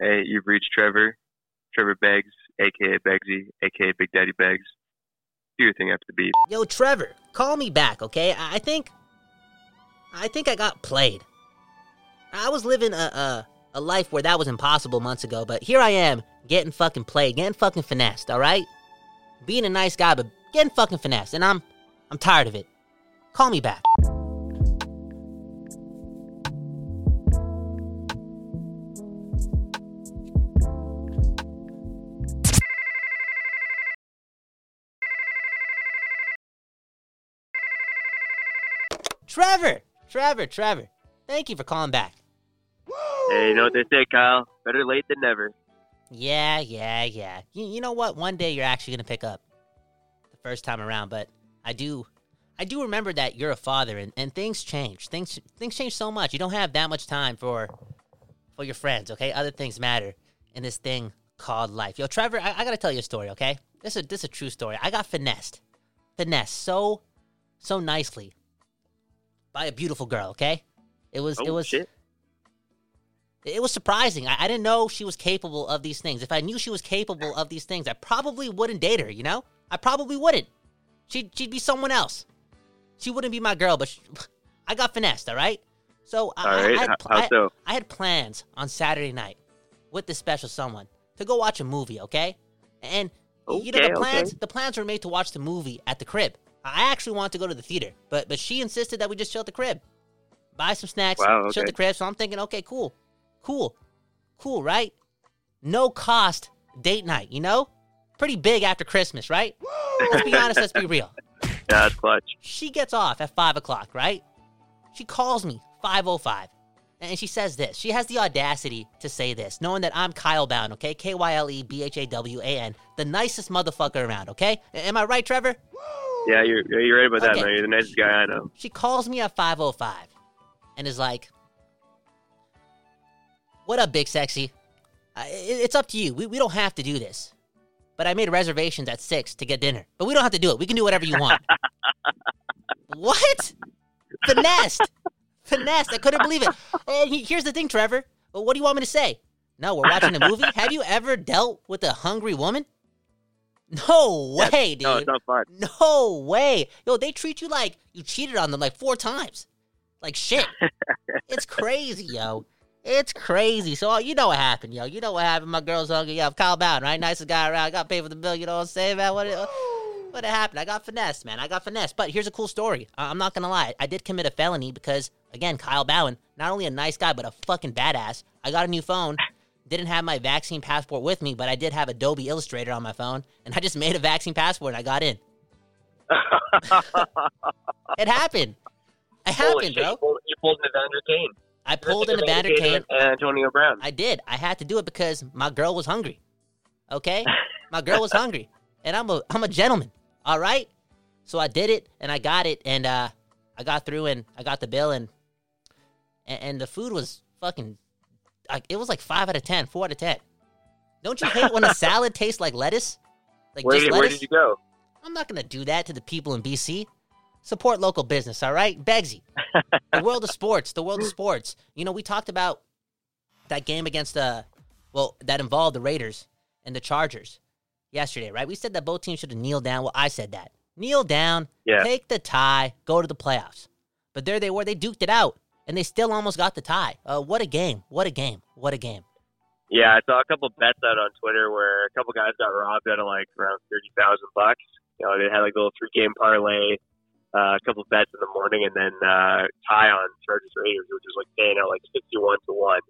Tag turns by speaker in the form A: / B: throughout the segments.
A: Hey, you've reached Trevor. Trevor Beggs, aka Beggsy, aka Big Daddy Beggs. Do your thing after the beat.
B: Yo, Trevor, call me back, okay? I I think, I think I got played. I was living a a, a life where that was impossible months ago, but here I am getting fucking played, getting fucking finessed. All right, being a nice guy, but getting fucking finessed, and I'm I'm tired of it. Call me back. Trevor, Trevor, Trevor. Thank you for calling back.
A: Hey, you know what they say, Kyle? Better late than never.
B: Yeah, yeah, yeah. You, you know what? One day you're actually gonna pick up the first time around, but I do, I do remember that you're a father, and, and things change. Things things change so much. You don't have that much time for for your friends. Okay, other things matter in this thing called life. Yo, Trevor, I, I gotta tell you a story. Okay, this is this is a true story. I got finessed, finessed so so nicely by a beautiful girl. Okay, it was it
A: Oh,
B: was
A: shit.
B: it was surprising. I, I didn't know she was capable of these things. If I knew she was capable of these things, I probably wouldn't date her. You know, I probably wouldn't. She'd she'd be someone else. She wouldn't be my girl. But she, I got finessed. All right. So I,
A: All
B: I-
A: right,
B: I, had,
A: how-
B: I- I had plans on Saturday night with this special someone to go watch a movie. Okay, and you know the plans
A: okay.
B: the plans were made to watch the movie at the crib. I actually wanted to go to the theater, but but she insisted that we just chill at the crib, buy some snacks,
A: Wow,
B: chill at the crib. So I'm thinking, okay, cool, cool, cool, right? No cost date night, you know? Pretty big after Christmas, right? Let's be honest, let's be real.
A: Yeah, that's clutch.
B: She gets off at five o'clock, right? She calls me five oh five, and she says this. She has the audacity to say this, knowing that I'm Kyle Bhawan, okay? K Y L E B H A W A N, the nicest motherfucker around, okay? Am I right, Trevor?
A: Yeah, you're you're right about that,
B: Okay.
A: man. You're the nicest guy I know.
B: She calls me at 505 and is like, What up, big sexy? Uh, it- it's up to you. We, we don't have to do this. But I made reservations at 6 to get dinner. But we don't have to do it. We can do whatever you want. what? Finessed. Finessed. I couldn't believe it. And he- here's the thing, Trevor. Well, what do you want me to say? No, we're watching a movie? have you ever dealt with a hungry woman? No way, dude.
A: No, it's not fun.
B: No way. Yo, they treat you like you cheated on them like four times. Like shit. it's crazy, yo. It's crazy. So uh, you know what happened, yo. You know what happened. My girl's hungry. Yeah, I'm Kyle Bhawan, right? Nicest guy around. Got paid for the bill. You know what I'm saying, man? What? What happened? I got finessed, man. I got finessed. But here's a cool story. I- I'm not gonna lie. I did commit a felony because, again, Kyle Bhawan, not only a nice guy but a fucking badass. I got a new phone. Didn't have my vaccine passport with me, but I did have Adobe Illustrator on my phone, and I just made a vaccine passport and I got in. It happened. It happened,
A: shit,
B: bro.
A: You pulled, you pulled an Evander Kane.
B: I pulled in Evander
A: Evander
B: Kane.
A: and Antonio Brown.
B: I did. I had to do it because my girl was hungry. Okay? My girl was hungry. And I'm a I'm a gentleman. All right? So I did it and I got it and uh I got through and I got the bill and and, and the food was fucking like it was like 5 out of ten, four out of 10. Don't you hate when a salad tastes like lettuce? Like
A: where,
B: just
A: did, where
B: lettuce?
A: did you go?
B: I'm not gonna do that to the people in BC. Support local business, all right? Beggsy. the world of sports, the world of sports. You know, we talked about that game against the, well, that involved the Raiders and the Chargers yesterday, right? We said that both teams should have kneeled down. Well, I said that. Kneel down,
A: Yeah.
B: take the tie, go to the playoffs. But there they were. They duked it out, and they still almost got the tie. Uh, what a game. What a game. What a game.
A: Yeah, I saw a couple bets out on Twitter where a couple guys got robbed out of like around thirty thousand bucks. You know, they had like a little three game parlay, uh, a couple bets in the morning, and then uh, tie on Chargers Raiders, which is like paying out like sixty one to one.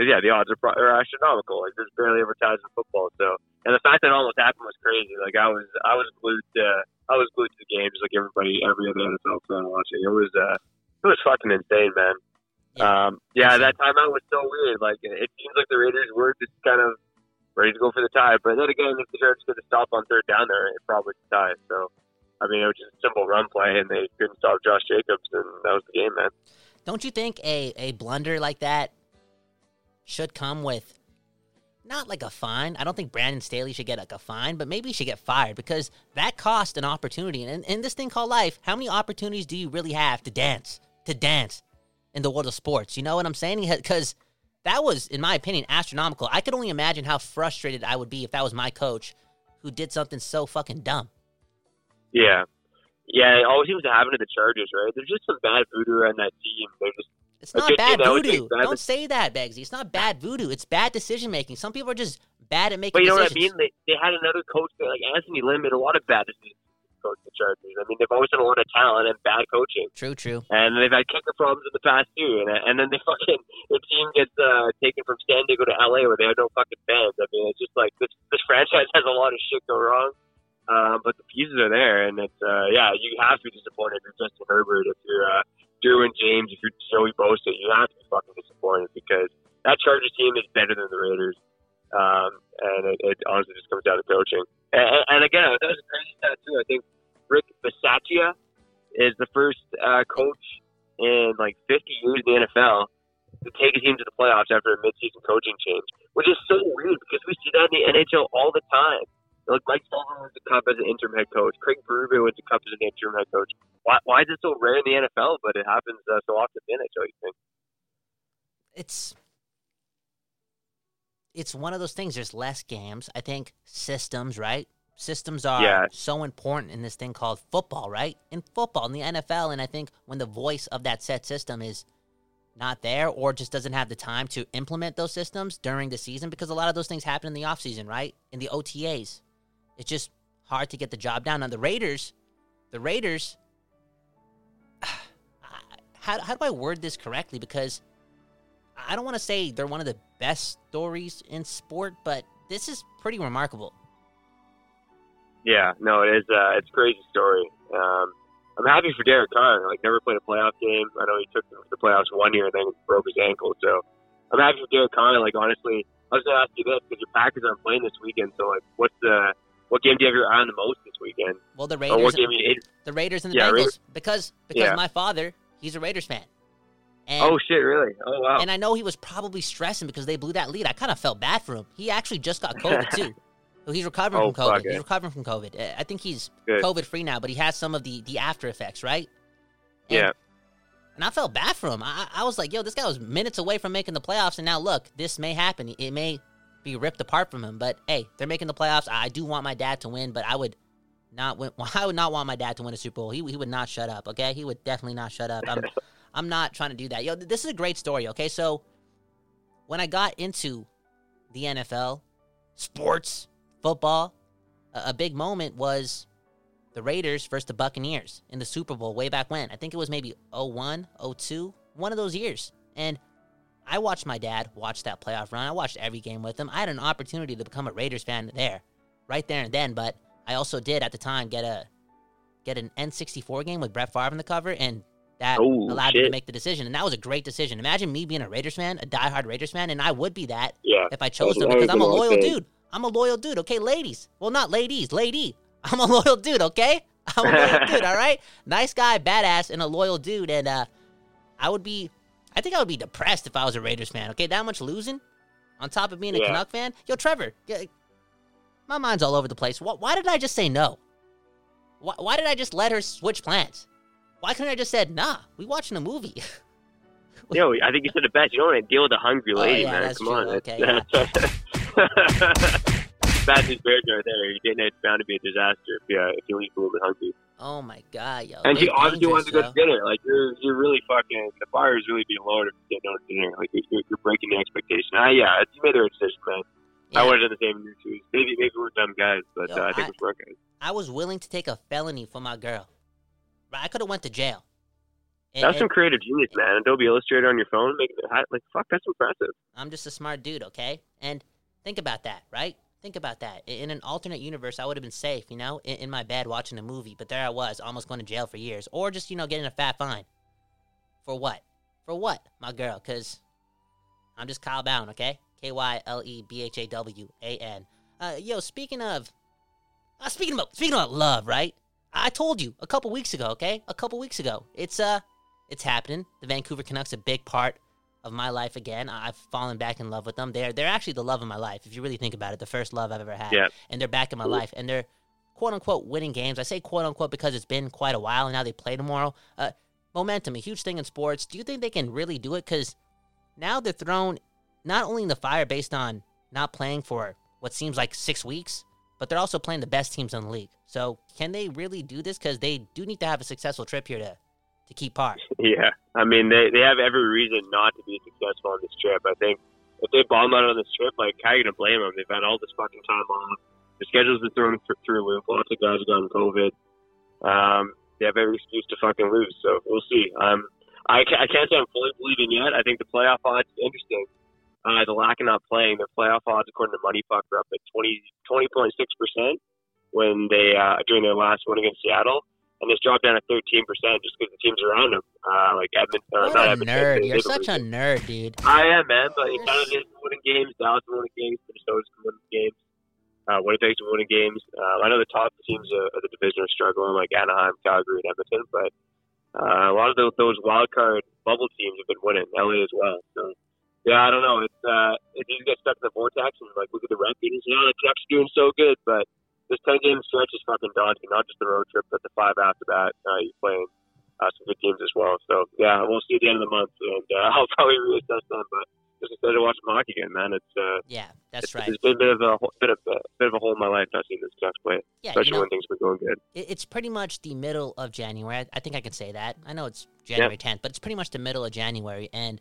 A: yeah, the odds are, pro- are astronomical. Like there's barely advertised in football. So, and the fact that it almost happened was crazy. Like I was, I was glued to, I was glued to the game, just like everybody, every other NFL fan watching. It was, uh, it was fucking insane, man.
B: Yeah.
A: Um, yeah, that timeout was so weird. Like it seems like the Raiders were just kind of ready to go for the tie, but then again, if the Chargers could have stopped on third down there, it probably could tie. So, I mean, it was just a simple run play, and they couldn't stop Josh Jacobs, and that was the game, man.
B: Don't you think a, a blunder like that should come with not like a fine? I don't think Brandon Staley should get like a fine, but maybe he should get fired because that cost an opportunity. And in this thing called life, how many opportunities do you really have to dance? To dance in the world of sports? You know what I'm saying? Because that was, in my opinion, astronomical. I could only imagine how frustrated I would be if that was my coach who did something so fucking dumb.
A: Yeah. Yeah, it always seems to happen to the Chargers, right? There's just some bad voodoo around that team. They're just
B: It's not bad voodoo.
A: bad-
B: Don't say that, Beggsy. It's not bad voodoo. It's bad decision making. Some people are just bad at making
A: But you know what I mean? They, they had another coach, that, like Anthony Lynn, made a lot of bad decisions to coach the Chargers. I mean, they've always had a lot of talent and bad coaching,
B: True, true.
A: and they've had kicker problems in the past too. And and then they fucking the team gets uh, taken from San Diego to LA where they have no fucking fans. I mean, it's just like this this franchise has a lot of shit go wrong. Um, but the pieces are there, and it's uh, yeah, you have to be disappointed if you're Justin Herbert, if you're uh, Derwin James, if you're Joey Bosa, you have to be fucking disappointed because that Chargers team is better than the Raiders. Um, and it, it honestly just comes down to coaching. And, and again, that was a crazy stat too. I think Rick Bisaccia is the first uh, coach in like 50 years in the NFL to take a team to the playoffs after a midseason coaching change, which is so weird because we see that in the NHL all the time. Like Mike Sullivan was the Cup as an interim head coach. Craig Berube was the Cup as an interim head coach. Why, why is it so rare in the NFL, but it happens uh, so often in the NHL? You think?
B: It's it's one of those things. There's less games. I think systems, right? Systems are
A: Yeah.
B: so important in this thing called football, right? In football, in the NFL, and I think when the voice of that set system is not there or just doesn't have the time to implement those systems during the season because a lot of those things happen in the offseason, right? In the OTAs. It's just hard to get the job done. Now the Raiders, the Raiders how, how do I word this correctly? Because I don't want to say they're one of the best stories in sport, but this is pretty remarkable.
A: Yeah, no, it is. Uh, it's a crazy story. Um, I'm happy for Derek Carr. Like, never played a playoff game. I know he took them to the playoffs one year and then broke his ankle. So I'm happy for Derek Carr. Like, honestly, I was gonna ask you this because your Packers aren't playing this weekend. So, like, what's the what game do you have your eye on the most this weekend?
B: Well, the
A: Or
B: Raiders,
A: what game
B: the Raiders and the
A: Yeah,
B: Bengals,
A: Raiders-
B: because because
A: Yeah.
B: my father, he's a Raiders fan, and
A: Oh shit, really? Oh wow.
B: and I know he was probably stressing because they blew that lead. I kind of felt bad for him. He actually just got COVID too. So he's recovering
A: Oh,
B: from COVID. He's recovering from COVID. Uh, I think he's
A: Good.
B: COVID free now, but he has some of the the after effects, right? And-
A: Yeah.
B: And I felt bad for him. I, I was like, yo, this guy was minutes away from making the playoffs, and now look, this may happen. It may be ripped apart from him, but hey, they're making the playoffs. I do want my dad to win, but I would not win. I would not want my dad to win a Super Bowl. He, he would not shut up. Okay, he would definitely not shut up. I'm I'm not trying to do that. Yo, this is a great story. Okay, so when I got into the NFL, sports, football, a, a big moment was the Raiders versus the Buccaneers in the Super Bowl way back when. I think it was maybe 01, 02, one of those years. And I watched my dad watch that playoff run. I watched every game with him. I had an opportunity to become a Raiders fan there, right there and then. But I also did at the time get a get an N64 game with Brett Favre on the cover, and that
A: Oh,
B: allowed me to make the decision. And that was a great decision. Imagine me being a Raiders fan, a diehard Raiders fan, and I would be that
A: Yeah.
B: if I chose to because I'm a loyal
A: thing.
B: dude. I'm a loyal dude, okay, ladies. Well, not ladies, lady. I'm a loyal dude, okay? I'm a loyal dude, all right? Nice guy, badass, and a loyal dude. And uh, I would be, I think I would be depressed if I was a Raiders fan, okay? That much losing on top of being a
A: Yeah.
B: Canuck fan. Yo, Trevor, my mind's all over the place. Why, why did I just say no? Why, why did I just let her switch plans? Why couldn't I just said, nah, we watching a movie?
A: Yo, I think you said it best. You don't want to deal with a hungry
B: Oh,
A: lady,
B: yeah,
A: man.
B: that's
A: Come
B: true.
A: on.
B: Okay,
A: That's- Bad news bears right there. You didn't. It's bound to be a disaster if you uh, if you leave a little bit hungry.
B: oh my god, yo.
A: And she obviously wants to go to dinner. Like you're you're really fucking the bar is really being lowered if you get no dinner. Like you're, you're, breaking the expectation. Ah, yeah, you made the right decision, man.
B: yo.
A: I
B: Yeah.
A: would have done the same in your shoes. Maybe maybe we're dumb guys, but
B: Yo,
A: uh, I think
B: I-
A: we're smart guys.
B: I was willing to take a felony for my girl. I could have went to jail. And-
A: That's some creative genius, man. Adobe Illustrator on your phone, making it. Like fuck, that's impressive.
B: I'm just a smart dude, okay? And think about that, right? Think about that. In an alternate universe, I would have been safe, you know, in, in my bed watching a movie. But there I was, almost going to jail for years, or just you know getting a fat fine. For what? For what, my girl? Because I'm just Kyle Bhawan, okay? K Y L E B H A W A N. Uh, yo, speaking of, uh, speaking about speaking about love, right? I told you a couple weeks ago, okay? A couple weeks ago. It's uh, it's happening. The Vancouver Canucks a big part of my life again. I've fallen back in love with them. They're they're actually the love of my life. If you really think about it, the first love I've ever had.
A: Yeah.
B: And they're back in my life, and they're quote unquote winning games. I say quote unquote because it's been quite a while, and now they play tomorrow. Uh, momentum, a huge thing in sports. Do you think they can really do it? Because now they're thrown not only in the fire based on not playing for what seems like six weeks, but they're also playing the best teams in the league. So can they really do this? Because they do need to have a successful trip here to to keep par.
A: Yeah, I mean they they have every reason not to be successful on this trip. I think if they bomb out on this trip, like how are you gonna blame them? They've had all this fucking time off. The schedule's been thrown th- through a loop. Lots of guys have gotten COVID. Um, they have every excuse to fucking lose. So we'll see. Um, I, I can't say I'm fully believing yet. I think the playoff odds are interesting. Uh, the lack of not playing, the playoff odds according to MoneyPuck are up at 20, 20.6 percent when they uh, during their last win against Seattle, and it's dropped down to 13 percent just because the teams around them, uh, like Edmonton. Uh,
B: What
A: not
B: a
A: Edmonton,
B: nerd!
A: they-
B: You're such a nerd, dude.
A: I am, man, but it kind of is winning games. Dallas winning games. Minnesota's winning games. Uh, Winnipeg's winning games. Uh, I know the top teams of, of the division are struggling, like Anaheim, Calgary, and Edmonton, but uh, a lot of those, those wild card bubble teams have been winning. LA as well. So yeah, I don't know. It's uh, easy to get stuck in the vortex and like look at the and say, oh, the Canucks are doing so good, but this ten game stretch is fucking daunting. Not just the road trip, but the five after that. Uh, you're playing uh, some good teams as well. So yeah, we'll see at the end of the month, and uh, I'll probably reassess them. But just excited to watch some hockey again, man. It's uh,
B: Yeah, that's
A: it's,
B: right.
A: it's been a bit of a bit of a bit of a hole in my life not seeing this Canucks play,
B: Yeah, you
A: especially
B: know,
A: when things been going good.
B: it's pretty much the middle of January. I, I think I can say that. I know it's January 10th, but it's pretty much the middle of January, and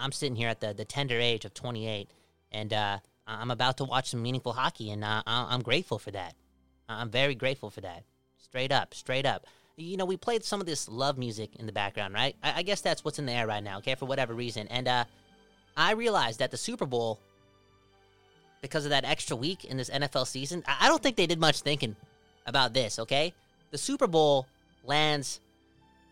B: I'm sitting here at the, the tender age of 28, and uh, I'm about to watch some meaningful hockey, and uh, I'm grateful for that. I'm very grateful for that. Straight up, straight up. You know, we played some of this love music in the background, right? I, I guess that's what's in the air right now, okay, for whatever reason. And uh, I realized that the Super Bowl, because of that extra week in this NFL season, I, I don't think they did much thinking about this, okay? The Super Bowl lands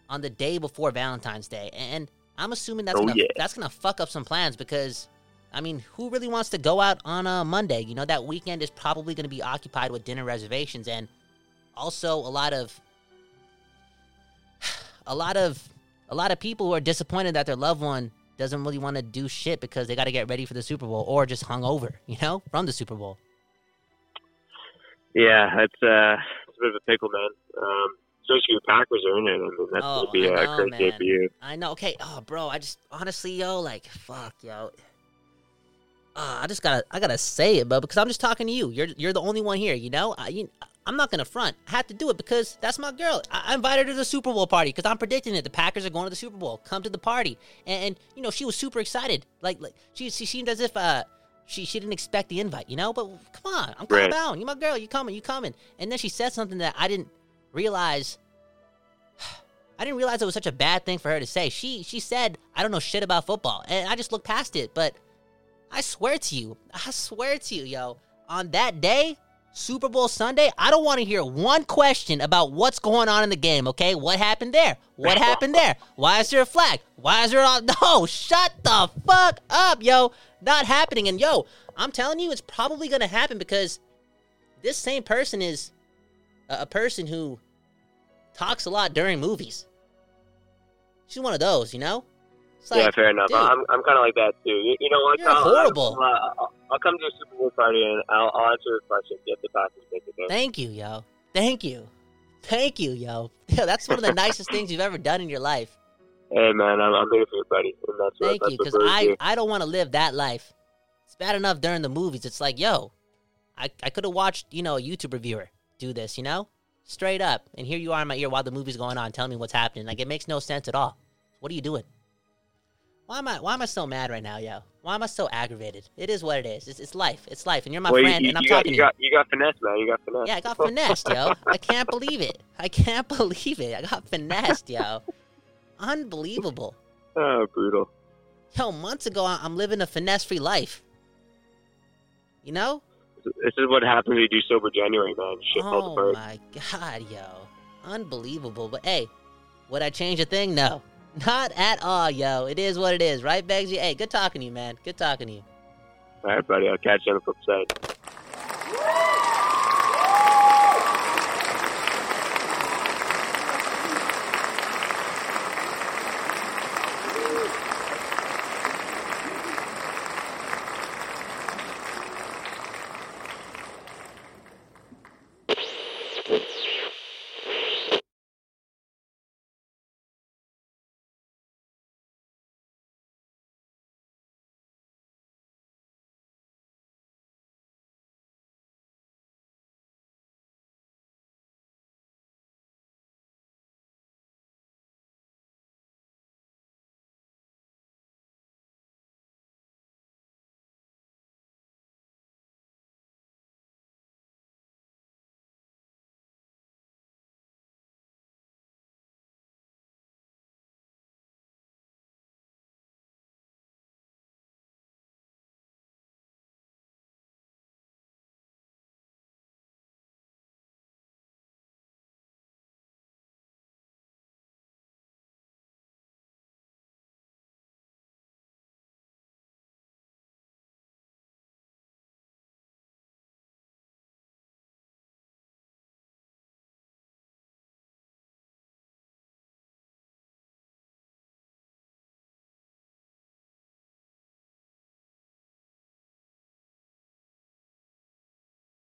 B: on the day before Valentine's Day, and I'm assuming that's
A: Oh,
B: gonna
A: yeah.
B: that's gonna fuck up some plans because I mean, who really wants to go out on a Monday? You know, that weekend is probably gonna be occupied with dinner reservations and also a lot of a lot of a lot of people who are disappointed that their loved one doesn't really want to do shit because they got to get ready for the Super Bowl or just hung over, you know, from the Super Bowl.
A: Yeah, it's uh, it's a bit of a pickle, man. Um, especially your Packers are in it. I mean, that's
B: Oh,
A: gonna be
B: I
A: a
B: know,
A: great
B: man.
A: you.
B: I know. Okay. Oh, bro. I just honestly, yo, like, fuck, yo. Uh, I just gotta, I gotta say it, but because I'm just talking to you. You're, you're the only one here. You know. I, you, I'm not gonna front. I had to do it because that's my girl. I, I invited her to the Super Bowl party because I'm predicting it. The Packers are going to the Super Bowl. Come to the party, and, and you know she was super excited. Like, like she, she seemed as if uh. She, she didn't expect the invite, you know. But come on, I'm calm
A: Right.
B: down. You my girl. You coming? You coming? And then she said something that I didn't realize I didn't realize it was such a bad thing for her to say. She she said, "I don't know shit about football," and I just looked past it. But I swear to you, I swear to you, yo, on that day, Super Bowl Sunday, I don't want to hear one question about what's going on in the game. Okay, what happened there? What happened there? Why is there a flag? Why is there a no? Shut the fuck up, yo! Not happening. And yo, I'm telling you, it's probably gonna happen because this same person is a, a person who talks a lot during movies. She's one of those, you know. It's
A: yeah,
B: like,
A: fair enough.
B: dude,
A: I'm, I'm kind of like that too. You, you know what?
B: You're
A: I'll,
B: horrible.
A: I'll, uh, I'll, I'll come to a Super Bowl party and I'll, I'll answer your questions if the Packers make it there.
B: Thank you, yo. Thank you. Thank you, yo. Yo, that's one of the nicest things you've ever done in your life.
A: Hey, man, I'm, I'm here for you, buddy. And that's what,
B: Thank
A: that's
B: you, because I,
A: do.
B: I don't want to live that life. It's bad enough during the movies. It's like, yo, I, I could have watched, you know, a YouTube reviewer do this, you know? Straight up. And here you are in my ear while the movie's going on telling me what's happening. Like, it makes no sense at all. What are you doing? Why am I why am I so mad right now, yo? Why am I so aggravated? It is what it is. It's, it's life. It's life. And you're my
A: well,
B: friend,
A: you,
B: and I'm
A: got,
B: talking
A: you
B: to you.
A: got, you got finesse, man. You got finesse.
B: Yeah, I got finessed, yo. I can't believe it. I can't believe it. I got finessed, yo. Unbelievable.
A: oh, brutal.
B: Yo, months ago, I'm living a finesse-free life. You know?
A: This is what happens when you do sober January, man. Shit
B: oh my god, yo. Unbelievable. But hey, would I change a thing? No. Not at all, yo. It is what it is, right, Beggsy? Hey, good talking to you, man. Good talking to you.
A: All right, buddy. I'll catch you on the flip side.